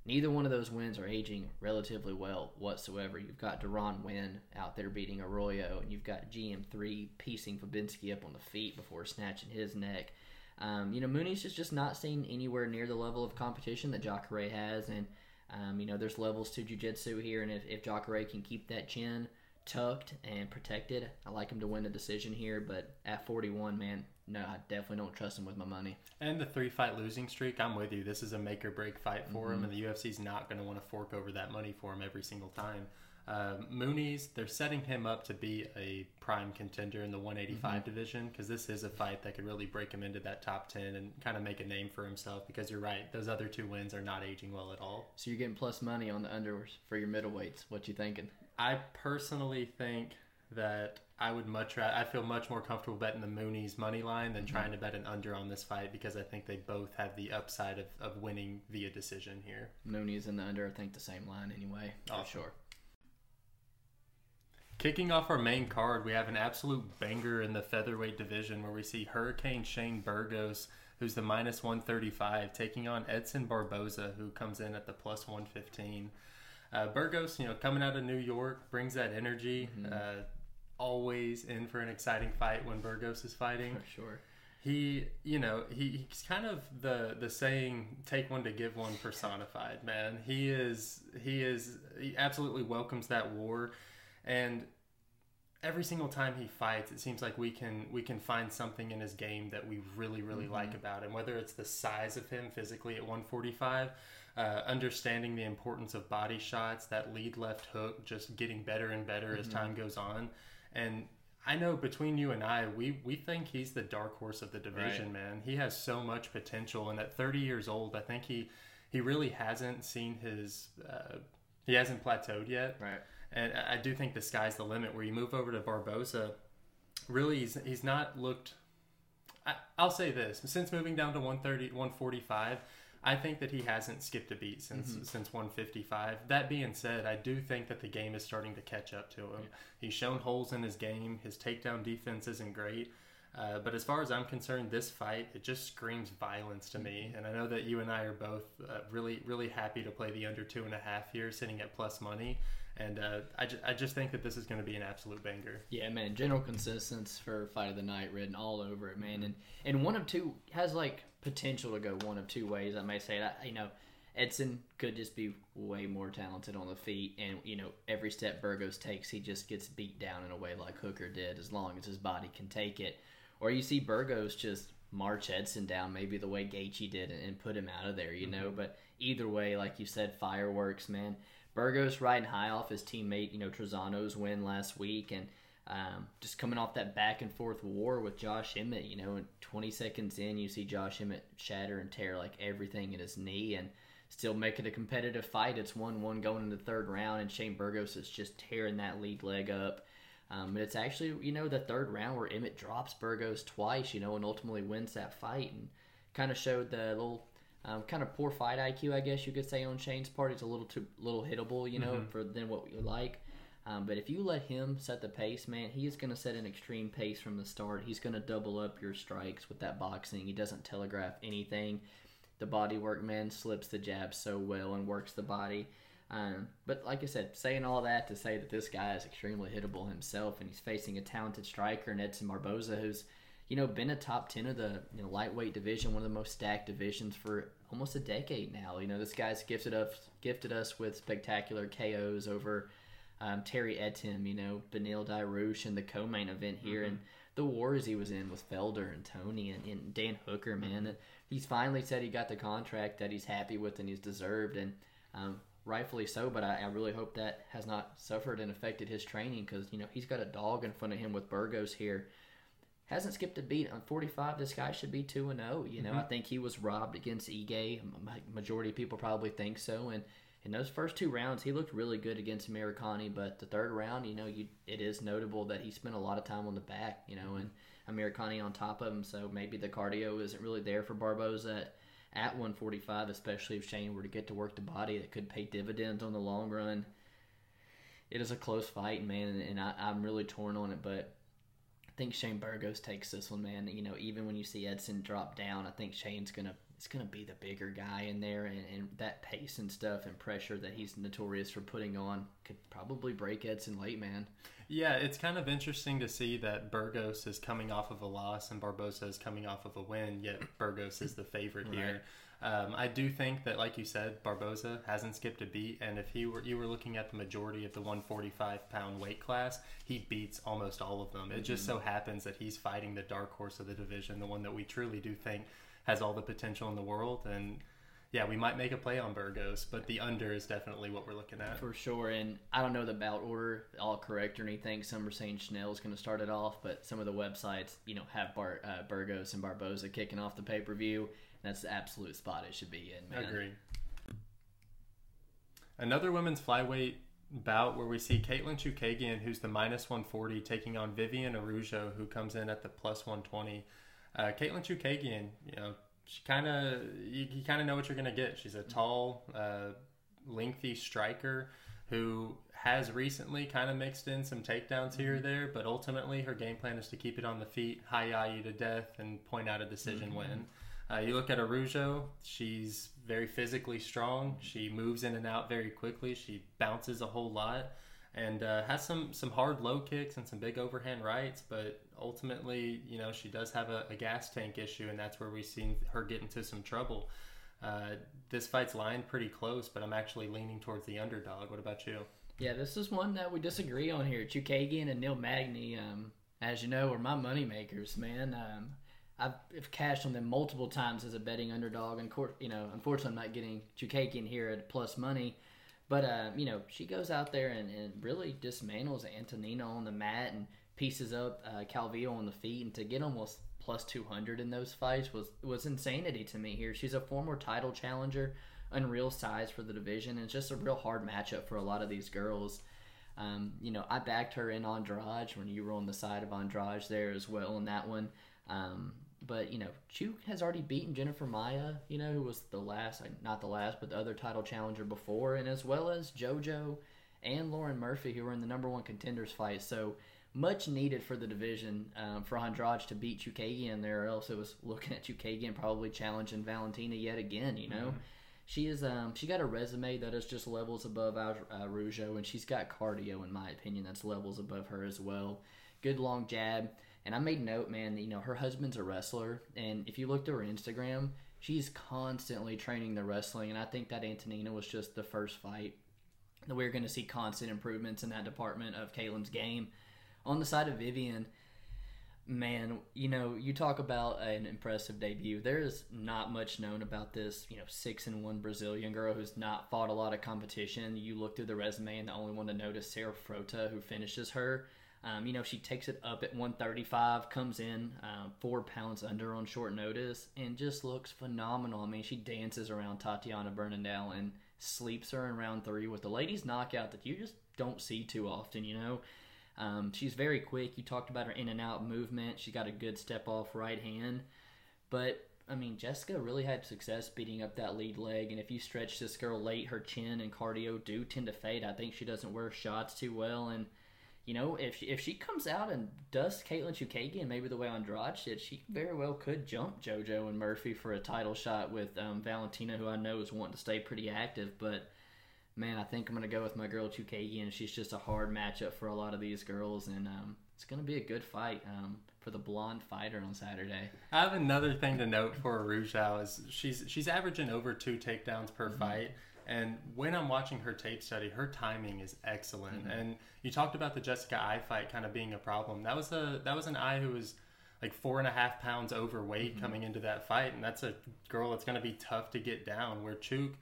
Neither one of those wins are aging relatively well whatsoever. You've got Duran Winn out there beating Arroyo, and you've got GM3 piecing Fabinski up on the feet before snatching his neck. Um, you know, Muniz just, just not seen anywhere near the level of competition that Jacare has, and um, you know, there's levels to jiu-jitsu here, and if, if Jacare can keep that chin tucked and protected. I like him to win the decision here, but at 41, man, no, I definitely don't trust him with my money. And the three fight losing streak, I'm with you. This is a make or break fight for mm-hmm. him, and the UFC's not going to want to fork over that money for him every single time. Uh, Muniz, they're setting him up to be a prime contender in the 185 mm-hmm. division because this is a fight that could really break him into that top 10 and kind of make a name for himself. Because you're right, those other two wins are not aging well at all. So you're getting plus money on the unders for your middleweights. What you thinking? I personally think that I would much rather, I feel much more comfortable betting the Muniz money line than trying to bet an under on this fight because I think they both have the upside of, of winning via decision here. Muniz and the under, I think the same line anyway, for oh. sure. Kicking off our main card, we have an absolute banger in the featherweight division where we see Hurricane Shane Burgos, who's the minus 135, taking on Edson Barboza, who comes in at the plus 115. Uh, Burgos, you know, coming out of New York, brings that energy. Mm-hmm. Uh, always in for an exciting fight when Burgos is fighting. For sure. He, you know, he, he's kind of the the saying "take one to give one" personified. Man, he is he is he absolutely welcomes that war, and every single time he fights, it seems like we can we can find something in his game that we really really mm-hmm. like about him. Whether it's the size of him physically at 145, uh, understanding the importance of body shots, that lead left hook, just getting better and better mm-hmm. as time goes on, and. I know between you and I, we, we think he's the dark horse of the division, right. man. He has so much potential, and at 30 years old, I think he he really hasn't seen his uh, he hasn't plateaued yet. Right. And I do think the sky's the limit. Where you move over to Barboza. really, he's, he's not looked. I, I'll say this: since moving down to 130, 145, I think that he hasn't skipped a beat since mm-hmm. since 155. That being said, I do think that the game is starting to catch up to him. Yeah. He's shown holes in his game. His takedown defense isn't great. Uh, but as far as I'm concerned, this fight it just screams violence to me, mm-hmm. and I know that you and I are both uh, really really happy to play the under two and a half here, sitting at plus money. And uh, I, ju- I just think that this is going to be an absolute banger. Yeah, man. General consensus for fight of the night written all over it, man. And and one of two has like potential to go one of two ways. I may say that you know, Edson could just be way more talented on the feet, and you know, every step Burgos takes, he just gets beat down in a way like Hooker did, as long as his body can take it. Or you see Burgos just march Edson down, maybe the way Gaethje did, and put him out of there, you know. Mm-hmm. But either way, like you said, fireworks, man. Burgos riding high off his teammate, you know, Trizano's win last week, and um, just coming off that back and forth war with Josh Emmett, you know, and 20 seconds in, you see Josh Emmett shatter and tear like everything in his knee, and still make it a competitive fight. It's 1 1 going into the third round, and Shane Burgos is just tearing that lead leg up. Um, but it's actually, you know, the third round where Emmett drops Burgos twice, you know, and ultimately wins that fight and kind of showed the little um, kind of poor fight IQ, I guess you could say, on Shane's part. It's a little too little hittable, you know, mm-hmm. for than what we like. Um, but if you let him set the pace, man, he is going to set an extreme pace from the start. He's going to double up your strikes with that boxing. He doesn't telegraph anything. The body work, man, slips the jab so well and works the body. Um, but like I said, saying all that to say that this guy is extremely hittable himself, and he's facing a talented striker in Edson Barboza, who's you know, been a top 10 of the you know, lightweight division, one of the most stacked divisions for almost a decade now. You know, this guy's gifted us, gifted us with spectacular KOs over um, Terry Etim, you know, Beneil Dariush in the co-main event here, mm-hmm. and the wars he was in with Felder and Tony and, and Dan Hooker, man. And he's finally said he got the contract that he's happy with and he's deserved, and um, rightfully so. But I, I, really hope that has not suffered and affected his training because you know he's got a dog in front of him with Burgos here hasn't skipped a beat on 45. This guy should be 2 and 0. You know, mm-hmm. I think he was robbed against Ige. Majority of people probably think so. And in those first two rounds, he looked really good against Amirkhani. But the third round, you know, you, it is notable that he spent a lot of time on the back, you know, and Amirkhani on top of him. So maybe the cardio isn't really there for Barboza at, at 145, especially if Shane were to get to work the body. That could pay dividends on the long run. It is a close fight, man, and I, I'm really torn on it. But I think Shane Burgos takes this one, man. You know, even when you see Edson drop down, I think Shane's it's gonna be the bigger guy in there, and, and that pace and stuff and pressure that he's notorious for putting on could probably break Edson late, man. Yeah, it's kind of interesting to see that Burgos is coming off of a loss and Barboza is coming off of a win, yet Burgos is the favorite right. here. Um, I do think that, like you said, Barboza hasn't skipped a beat, and if he were you were looking at the majority of the 145 pound weight class, he beats almost all of them. It mm-hmm. just so happens that he's fighting the dark horse of the division, the one that we truly do think has all the potential in the world, and yeah, we might make a play on Burgos, but the under is definitely what we're looking at. For sure. And I don't know the bout order all correct or anything. Some are saying Schnell's going to start it off, but some of the websites, you know, have Bar- uh, Burgos and Barboza kicking off the pay per view. That's the absolute spot it should be in, man. Agreed. Another women's flyweight bout where we see Katlyn Chookagian, who's the minus 140, taking on Vivian Araujo, who comes in at the plus 120. Uh, Katlyn Chookagian, you know, she kind of you, you kind of know what you're gonna get. She's a tall, uh, lengthy striker who has recently kind of mixed in some takedowns here or mm-hmm. there, but ultimately her game plan is to keep it on the feet, high eye you to death, and point out a decision mm-hmm. win. Uh, you look at Araujo, she's very physically strong. She moves in and out very quickly. She bounces a whole lot and uh, has some, some hard low kicks and some big overhand rights. But ultimately, you know, she does have a, a gas tank issue, and that's where we've seen her get into some trouble. Uh, this fight's lying pretty close, but I'm actually leaning towards the underdog. What about you? Yeah, this is one that we disagree on here. Chookagian and Neil Magny, um, as you know, are my money makers, man. Um, I've cashed on them multiple times as a betting underdog, and you know, unfortunately, I'm not getting Chookagian here at plus money. But uh, you know, she goes out there and, and really dismantles Antonina on the mat and pieces up uh, Calvillo on the feet, and to get almost plus 200 in those fights was was insanity to me. Here, she's a former title challenger, unreal size for the division, and it's just a real hard matchup for a lot of these girls. Um, you know, I backed her in Andrade when you were on the side of Andrade there as well in that one. Um, but you know, Chuk has already beaten Jennifer Maia, you know, who was the last, not the last, but the other title challenger before, and as well as JoJo and Lauren Murphy, who were in the number one contenders fight. So much needed for the division um, for Andrade to beat Chookagian there, or else it was looking at Chookagian probably challenging Valentina yet again. You know, mm-hmm. she is um, she got a resume that is just levels above uh, and she's got cardio, in my opinion, that's levels above her as well. Good long jab, and I made note, man. You know, her husband's a wrestler, and if you looked at her Instagram, she's constantly training the wrestling, and I think that Antonina was just the first fight that we are going to see constant improvements in that department of Katlyn's game on the side of Vivian, man, you know, you talk about an impressive debut. There is not much known about this, you know, six and one Brazilian girl who's not fought a lot of competition. You look through the resume, and the only one to notice Sarah Frota, who finishes her. Um, you know, she takes it up at 135, comes in um, four pounds under on short notice, and just looks phenomenal. I mean, she dances around Talita Bernardo and sleeps her in round three with the ladies' knockout that you just don't see too often, you know. Um, she's very quick. You talked about her in and out movement. She got a good step off right hand. But, I mean, Jessica really had success beating up that lead leg. And if you stretch this girl late, her chin and cardio do tend to fade. I think she doesn't wear shots too well. And, you know, if she, if she comes out and does Katlyn Chookagian maybe the way Andrade did, she very well could jump JoJo and Murphy for a title shot with um, Valentina, who I know is wanting to stay pretty active. But man, I think I'm gonna go with my girl Chookagian, and she's just a hard matchup for a lot of these girls, and um, it's gonna be a good fight um, for the blonde fighter on Saturday. I have another thing to note for Araujo is she's she's averaging over two takedowns per mm-hmm. fight. And when I'm watching her tape study, her timing is excellent. Mm-hmm. And you talked about the Jessica Eye fight kind of being a problem. That was a that was an Eye who was like four and a half pounds overweight mm-hmm. coming into that fight, and that's a girl that's going to be tough to get down. Where Chook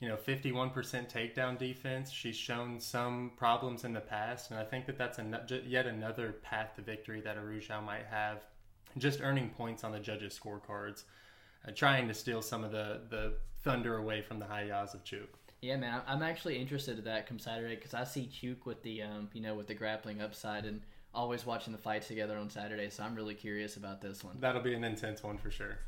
you know 51% takedown defense. She's shown some problems in the past, and I think that that's a, yet another path to victory that Araujo might have. Just earning points on the judges' scorecards, trying to steal some of the the thunder away from the high yaws of Chuk. Yeah, man, I'm actually interested in that come Saturday because I see Chuk with the um, you know with the grappling upside and always watching the fights together on Saturday. So I'm really curious about this one. That'll be an intense one for sure.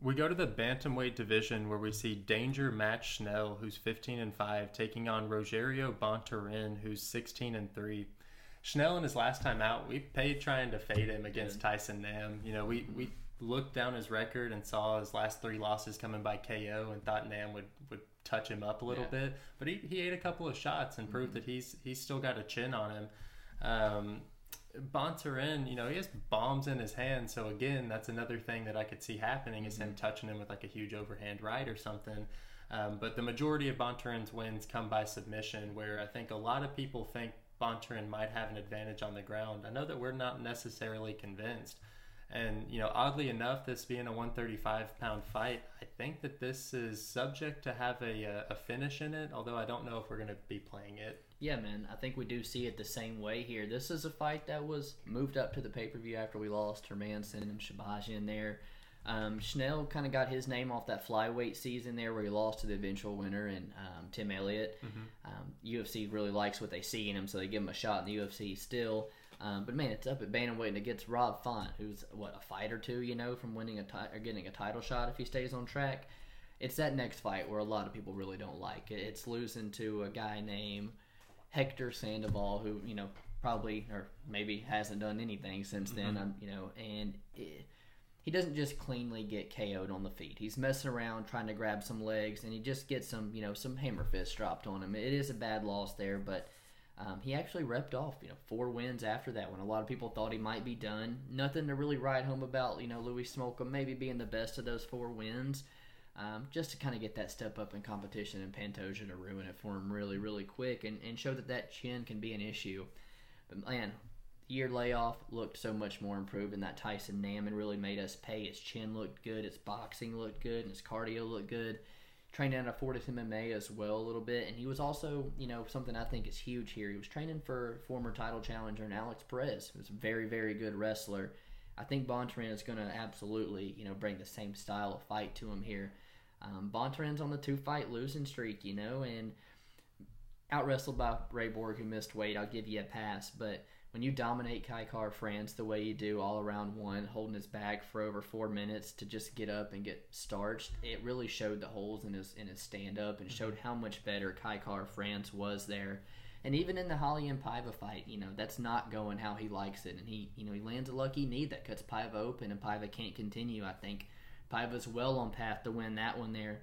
We go to the bantamweight division where we see Danger Matt Schnell, who's 15 and 5, taking on Rogerio Bontorin, who's 16 and 3. Schnell in his last time out, we paid trying to fade him against Tyson Nam. You know, we, we looked down his record and saw his last three losses coming by KO and thought Nam would, would touch him up a little yeah. bit. But he, he ate a couple of shots and proved mm-hmm. that he's he's still got a chin on him. Um, Bontorin, you know, he has bombs in his hand. So again, that's another thing that I could see happening is him mm-hmm. touching him with like a huge overhand right or something. Um, but the majority of Bontorin's wins come by submission, where I think a lot of people think Bontorin might have an advantage on the ground. I know that we're not necessarily convinced. And, you know, oddly enough, this being a 135 pound fight, I think that this is subject to have a, uh, a finish in it, although I don't know if we're going to be playing it. Yeah, man, I think we do see it the same way here. This is a fight that was moved up to the pay per view after we lost Hermansson and Shahbazyan there. Um, Schnell kind of got his name off that flyweight season there where he lost to the eventual winner and um, Tim Elliott. Mm-hmm. Um, UFC really likes what they see in him, so they give him a shot in the UFC still. Um, but man, it's up at bantamweight and it gets Rob Font, who's what a fight or two, you know, from winning a ti- or getting a title shot if he stays on track. It's that next fight where a lot of people really don't like. It. It's losing to a guy named Hector Sandoval, who you know probably or maybe hasn't done anything since then. Mm-hmm. Um, you know, and it, he doesn't just cleanly get KO'd on the feet. He's messing around trying to grab some legs, and he just gets some you know some hammer fists dropped on him. It is a bad loss there, but. Um, he actually repped off, you know, four wins after that when a lot of people thought he might be done. Nothing to really write home about, you know, Louis Smolka maybe being the best of those four wins um, just to kind of get that step up in competition and Pantoja to ruin it for him really, really quick and, and show that that chin can be an issue. But man, year layoff looked so much more improved, and that Tyson Nam really made us pay. His chin looked good, his boxing looked good, and his cardio looked good. Trained out of Fortis MMA as well a little bit, and he was also, you know, something I think is huge here. He was training for former title challenger and Alex Perez, who's a very, very good wrestler. I think Bontorin is going to absolutely, you know, bring the same style of fight to him here. Um, Bontorin's on the two fight losing streak, you know, and out wrestled by Ray Borg, who missed weight. I'll give you a pass, but when you dominate Kai Kara-France the way you do all around one, holding his back for over four minutes to just get up and get starched, it really showed the holes in his in his stand up and mm-hmm. showed how much better Kai Kara-France was there. And even in the Holly and Paiva fight, you know, that's not going how he likes it. And he, you know, he lands a lucky knee that cuts Paiva open, and Paiva can't continue. I think Paiva's well on path to win that one there.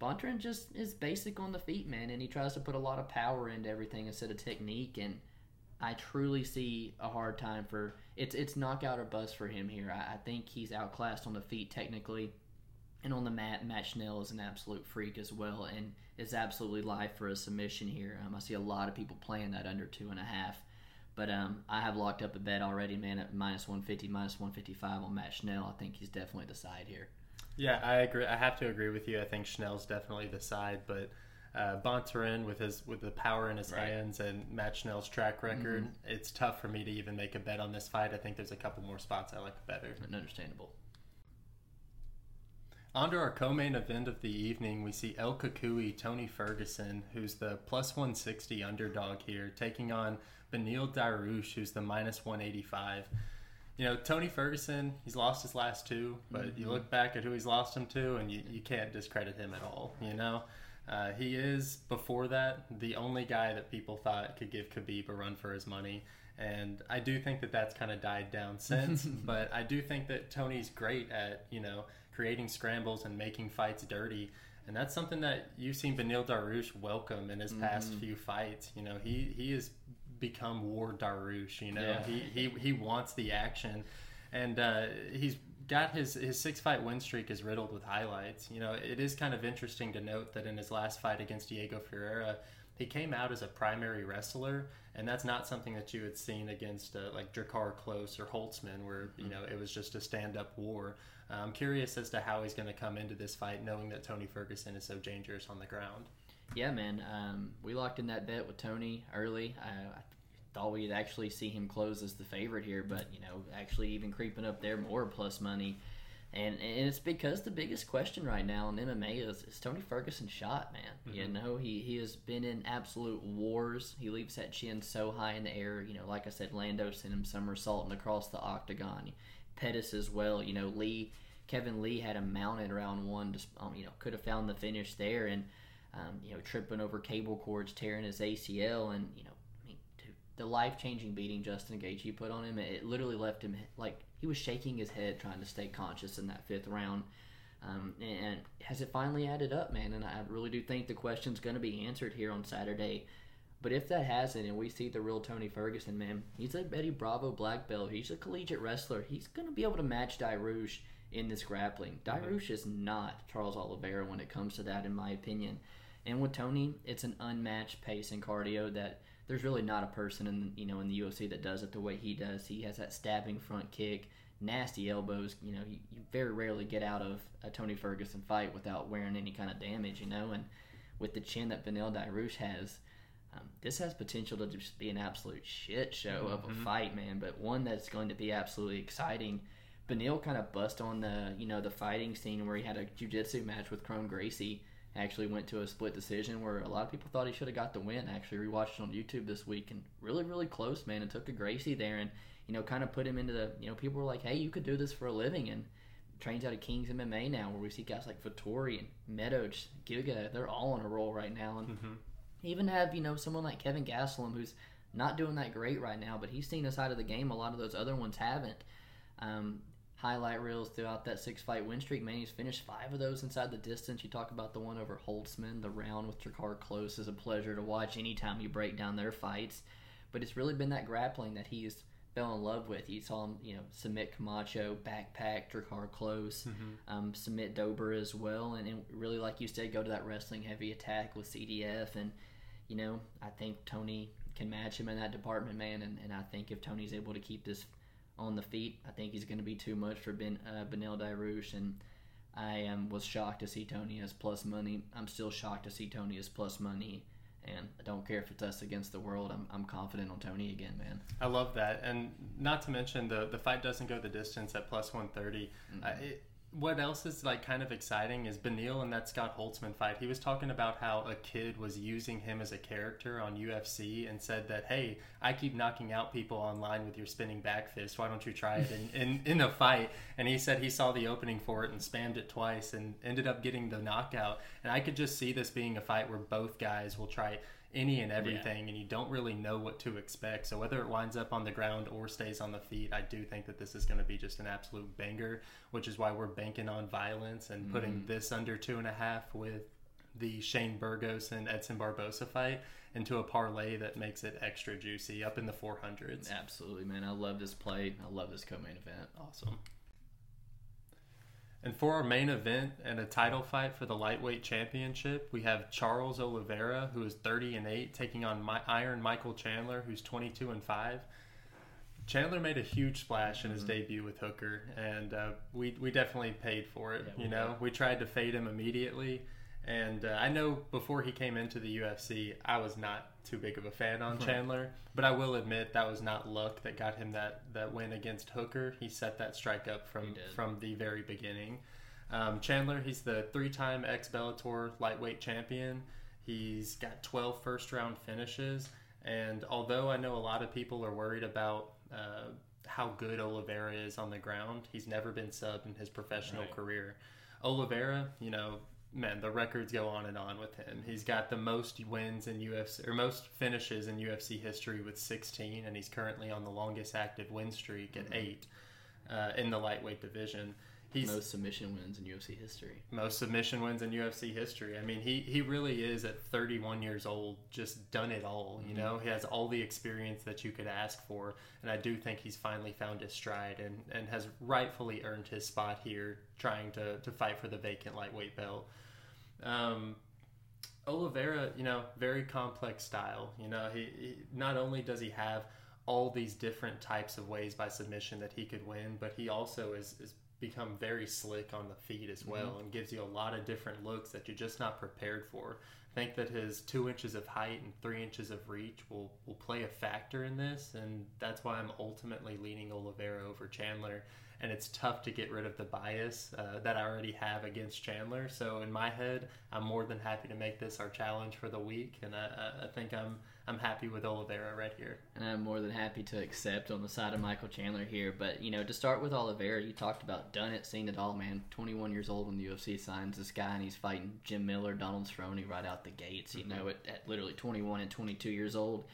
Bontorin just is basic on the feet, man, and he tries to put a lot of power into everything instead of technique. And I truly see a hard time for it's it's knockout or bust for him here. I, I think he's outclassed on the feet technically, and on the mat, Matt Schnell is an absolute freak as well, and is absolutely live for a submission here. Um, I see a lot of people playing that under two and a half, but um, I have locked up a bet already, man, at minus one fifty, minus one fifty five on Matt Schnell. I think he's definitely the side here. Yeah, I agree. I have to agree with you. I think Schnell's definitely the side, but uh, Bontorin with his with the power in his right. hands and Matt Schnell's track record, mm-hmm. it's tough for me to even make a bet on this fight. I think there's a couple more spots I like better. And Understandable. On to our co-main event of the evening, we see El Cucuy, Tony Ferguson, who's the plus 160 underdog here, taking on Beneil Dariush, who's the minus 185. You know, Tony Ferguson, he's lost his last two, but mm-hmm. you look back at who he's lost him to, and you, you can't discredit him at all, you know? Uh, he is, before that, the only guy that people thought could give Khabib a run for his money. And I do think that that's kind of died down since. but I do think that Tony's great at, you know, creating scrambles and making fights dirty. And that's something that you've seen Beneil Dariush welcome in his past mm-hmm. few fights. You know, he, he has become War Dariush. You know, yeah. he, he, he wants the action. And uh, he's got his his six fight win streak is riddled with highlights. You know, it is kind of interesting to note that in his last fight against Diego Ferreira, he came out as a primary wrestler, and that's not something that you had seen against uh, like Drakkar Klose or Holtzman, where you know it was just a stand up war. Uh, I'm curious as to how he's going to come into this fight, knowing that Tony Ferguson is so dangerous on the ground. Yeah, man. Um, we locked in that bet with Tony early. I, I thought we'd actually see him close as the favorite here, but you know, actually even creeping up there more plus money. And, and it's because the biggest question right now in MMA is, is Tony Ferguson shot, man. Mm-hmm. You know, he, he has been in absolute wars. He leaves that chin so high in the air. You know, like I said, Lando sent him somersaulting across the octagon. Pettis as well. You know, Lee, Kevin Lee had him mounted around one. Just um, you know, could have found the finish there, and um, you know, tripping over cable cords, tearing his ACL, and you know, the life changing beating Justin Gaethje put on him, it literally left him like he was shaking his head trying to stay conscious in that fifth round. Um, and has it finally added up, man? And I really do think the question's going to be answered here on Saturday. But if that hasn't, and we see the real Tony Ferguson, man, he's a Eddie Bravo black belt. He's a collegiate wrestler. He's going to be able to match Dariush in this grappling. Dariush mm-hmm. is not Charles Oliveira when it comes to that, in my opinion. And with Tony, it's an unmatched pace and cardio that – there's really not a person in you know in the UFC that does it the way he does. He has that stabbing front kick, nasty elbows. You know, you, you very rarely get out of a Tony Ferguson fight without wearing any kind of damage. You know, and with the chin that Beneil Dariush has, um, this has potential to just be an absolute shit show mm-hmm. of a mm-hmm. fight, man. But one that's going to be absolutely exciting. Beneil kind of bust on the you know the fighting scene where he had a jiu-jitsu match with Kron Gracie actually went to a split decision where a lot of people thought he should have got the win. Actually, rewatched it on YouTube this week and really, really close, man. And took a Gracie there and you know kind of put him into the you know people were like, hey, you could do this for a living and trains out of Kings MMA now, where we see guys like Vettori and Meadows, Giga, they're all on a roll right now, and mm-hmm. even have you know someone like Kevin Gastelum who's not doing that great right now, but he's seen a side of the game a lot of those other ones haven't. Um, highlight reels throughout that six fight win streak. Man, he's finished five of those inside the distance. You talk about the one over Holtzman, the round with Drakkar Klose is a pleasure to watch anytime you break down their fights. But it's really been that grappling that he's fell in love with. You saw him, you know, submit Camacho, backpack Drakkar Klose, mm-hmm. um, submit Dober as well, and, and really, like you said, go to that wrestling heavy attack with CDF. And you know, I think Tony can match him in that department, man. And, and I think if Tony's able to keep this on the feet. I think he's going to be too much for Ben uh, Beneil Dariush, and I was shocked to see Tony as plus money. I'm still shocked to see Tony as plus money, and I don't care if it's us against the world. I'm, I'm confident on Tony again, man. I love that, and not to mention the the fight doesn't go the distance at plus 130. Mm-hmm. Uh, it, what else is like kind of exciting is Beneil and that Scott Holtzman fight. He was talking about how a kid was using him as a character on UFC and said that, hey, I keep knocking out people online with your spinning back fist. Why don't you try it in, in, in a fight? And he said he saw the opening for it and spammed it twice and ended up getting the knockout. And I could just see this being a fight where both guys will try any and everything, yeah. and you don't really know what to expect. So whether it winds up on the ground or stays on the feet, I do think that this is going to be just an absolute banger, which is why we're banking on violence and mm putting this under two and a half with the Shane Burgos and Edson Barboza fight into a parlay that makes it extra juicy up in the 400s. Absolutely, man. I love this play. I love this co-main event. Awesome. And for our main event and a title fight for the lightweight championship, we have Charles Oliveira, who is 30 and 8, taking on My- Iron Michael Chandler, who's 22 and 5. Chandler made a huge splash in his mm-hmm. debut with Hooker, and uh, we we definitely paid for it. Yeah, you know, did. we tried to fade him immediately, and uh, I know before he came into the UFC, I was not too big of a fan on Chandler, but I will admit that was not luck that got him that, that win against Hooker. He set that strike up from from the very beginning. Um, Chandler, he's the three-time ex Bellator lightweight champion. He's got 12 first round finishes, and although I know a lot of people are worried about uh, how good Oliveira is on the ground, he's never been subbed in his professional right. career. Oliveira, you know, man, the records go on and on with him. He's got the most wins in UFC or most finishes in UFC history with 16, and he's currently on the longest active win streak at mm-hmm. eight uh, in the lightweight division. He's most submission wins in UFC history. Most submission wins in UFC history. I mean, he he really is at 31 years old, just done it all. You mm-hmm. know, he has all the experience that you could ask for, and I do think he's finally found his stride and and has rightfully earned his spot here, trying to to fight for the vacant lightweight belt. Um, Oliveira, you know, very complex style. You know, he, he, not only does he have all these different types of ways by submission that he could win, but he also is, is become very slick on the feet as well mm-hmm. and gives you a lot of different looks that you're just not prepared for. I think that his two inches of height and three inches of reach will, will play a factor in this, and that's why I'm ultimately leaning Oliveira over Chandler and it's tough to get rid of the bias uh, that I already have against Chandler. So in my head, I'm more than happy to make this our challenge for the week, and I, I think I'm I'm happy with Oliveira right here. And I'm more than happy to accept on the side of Michael Chandler here. But you know, to start with Oliveira, you talked about done it, seen it all, man. 21 years old when the UFC signs this guy, and he's fighting Jim Miller, Donald Cerrone right out the gates. You mm-hmm. know, at, at literally 21 and 22 years old,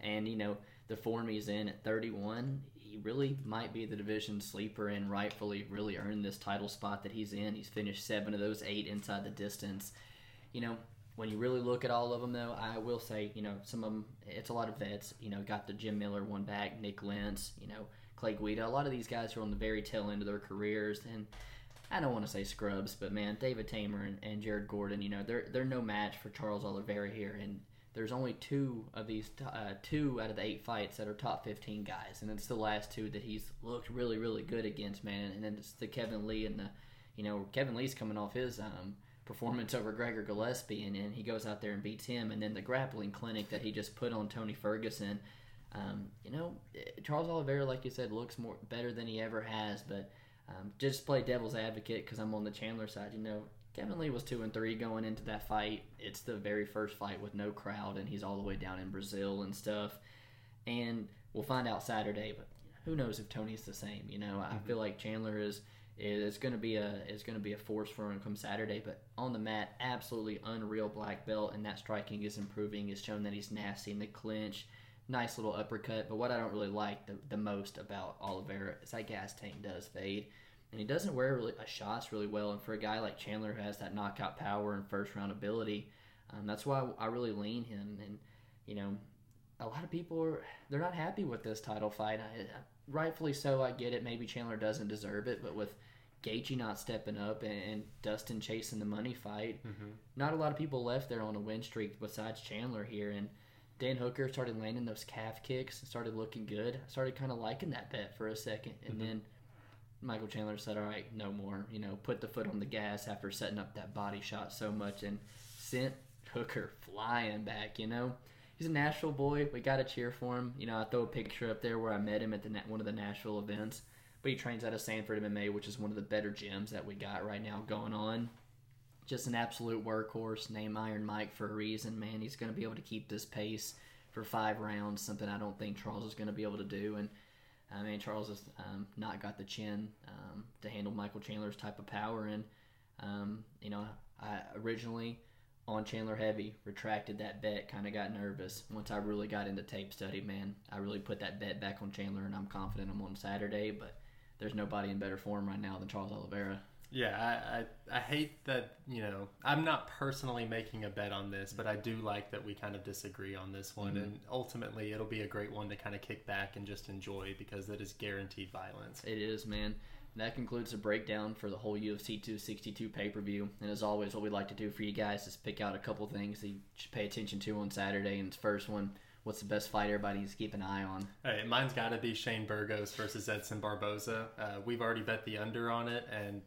and you know the form he's in at 31 he really might be the division sleeper and rightfully really earned this title spot that he's in. He's finished seven of those eight inside the distance. You know, when you really look at all of them, though, I will say, you know, some of them, it's a lot of vets. You know, got the Jim Miller one back, Nik Lentz, you know, Clay Guida. A lot of these guys are on the very tail end of their careers. And I don't want to say scrubs, but man, David Teymur and, and Jared Gordon, you know, they're, they're no match for Charles Oliveira here. And there's only two of these, uh, two out of the eight fights that are top 15 guys, and it's the last two that he's looked really, really good against, man. And then it's the Kevin Lee and the, you know, Kevin Lee's coming off his um, performance over Gregor Gillespie, and, and he goes out there and beats him. And then the grappling clinic that he just put on Tony Ferguson, um, you know, Charles Oliveira, like you said, looks more better than he ever has, but. Um, just play devil's advocate because I'm on the Chandler side. You know, Kevin Lee was two and three going into that fight. It's the very first fight with no crowd, and he's all the way down in Brazil and stuff. And we'll find out Saturday, but who knows if Tony's the same? You know, I mm-hmm. feel like Chandler is is going to be a is going to be a force for him come Saturday. But on the mat, absolutely unreal black belt, and that striking is improving. It's shown that he's nasty in the clinch. Nice little uppercut. But what I don't really like the, the most about Oliveira is that gas tank does fade and he doesn't wear really, a shots really well. And for a guy like Chandler who has that knockout power and first round ability, um, that's why I really lean him. And you know, a lot of people are they're not happy with this title fight. I, rightfully so. I get it. Maybe Chandler doesn't deserve it, but with Gaethje not stepping up and, and Dustin chasing the money fight, mm-hmm. not a lot of people left there on a win streak besides Chandler here. And Dan Hooker started landing those calf kicks and started looking good. I started kind of liking that bet for a second, and mm-hmm. then Michael Chandler said, "All right, no more." You know, put the foot on the gas after setting up that body shot so much and sent Hooker flying back. You know, he's a Nashville boy. We got to cheer for him. You know, I throw a picture up there where I met him at the one of the Nashville events. but he trains out of Sanford MMA, which is one of the better gyms that we got right now going on. Just an absolute workhorse, name Iron Mike for a reason, man. He's going to be able to keep this pace for five rounds, something I don't think Charles is going to be able to do. And I mean, Charles has um, not got the chin um, to handle Michael Chandler's type of power. And, um, you know, I originally on Chandler Heavy, retracted that bet, kind of got nervous. Once I really got into tape study, man, I really put that bet back on Chandler, and I'm confident I'm on Saturday, but there's nobody in better form right now than Charles Oliveira. Yeah, I, I, I hate that, you know, I'm not personally making a bet on this, but I do like that we kind of disagree on this one. Mm-hmm. And ultimately, it'll be a great one to kind of kick back and just enjoy because that is guaranteed violence. It is, man that concludes the breakdown for the whole UFC 262 pay per view. And as always, what we'd like to do for you guys is pick out a couple things that you should pay attention to on Saturday. And the first one, what's the best fight everybody needs to keep an eye on? Hey, mine's got to be Shane Burgos versus Edson Barboza. Uh, we've already bet the under on it, and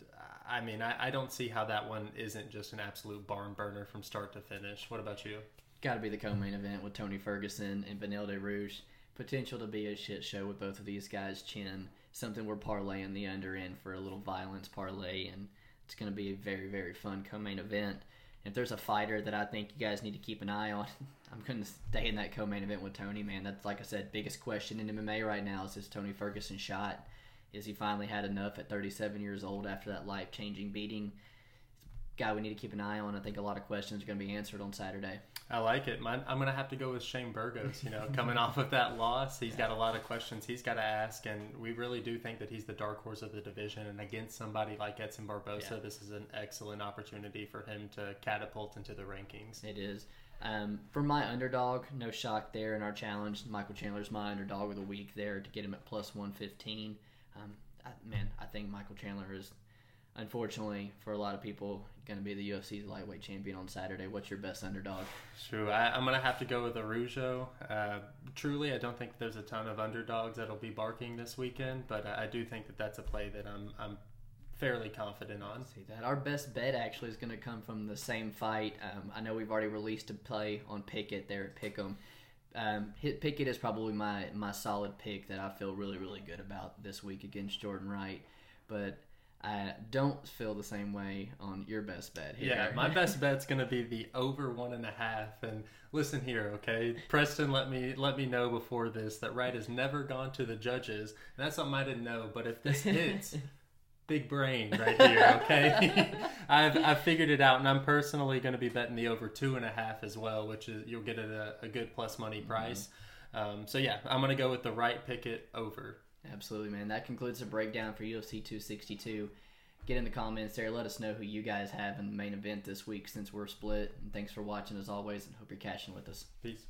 I mean, I, I, don't see how that one isn't just an absolute barn burner from start to finish. What about you? Got to be the co-main event with Tony Ferguson and Beneil Dariush. Potential to be a shit show with both of these guys' chin something we're parlaying the under in for a little violence parlay, and it's going to be a very, very fun co-main event. If there's a fighter that I think you guys need to keep an eye on, I'm going to stay in that co-main event with Tony. Man, that's like I said, biggest question in MMA right now is this Tony Ferguson shot. Is he finally had enough at 37 years old after that life-changing beating? Guy we need to keep an eye on. I think a lot of questions are going to be answered on Saturday. I like it. I'm going to have to go with Shane Burgos. You know, coming off of that loss, he's got a lot of questions he's got to ask, and we really do think that he's the dark horse of the division. And against somebody like Edson Barboza, yeah. this is an excellent opportunity for him to catapult into the rankings. It is. Um, for my underdog, no shock there in our challenge. Michael Chandler's my underdog of the week there to get him at plus 115. Um, I, man, I think Michael Chandler is unfortunately for a lot of people going to be the UFC's lightweight champion on Saturday. What's your best underdog? True, I, am going to have to go with Araujo. Uh, truly, I don't think there's a ton of underdogs that'll be barking this weekend, but I, I do think that that's a play that I'm I'm fairly confident on. See that our best bet actually is going to come from the same fight. Um, I know we've already released a play on Pickett there at Pick'em. Um, hit Pickett is probably my my solid pick that I feel really really good about this week against Jordan Wright, but I don't feel the same way on your best bet here. Yeah, my best bet's gonna be the over one and a half. And listen here, okay, Preston, let me let me know before this that Wright has never gone to the judges. And that's something I didn't know. But if this hits, big brain right here, okay. I've I've figured it out, and I'm personally going to be betting the over two and a half as well, which is you'll get it a, a good plus money price. Mm-hmm. Um, so yeah, I'm going to go with the Wright Pickett over. Absolutely, man. That concludes the breakdown for UFC 262. Get in the comments there. Let us know who you guys have in the main event this week since we're split. And thanks for watching as always, and hope you're cashing with us. Peace.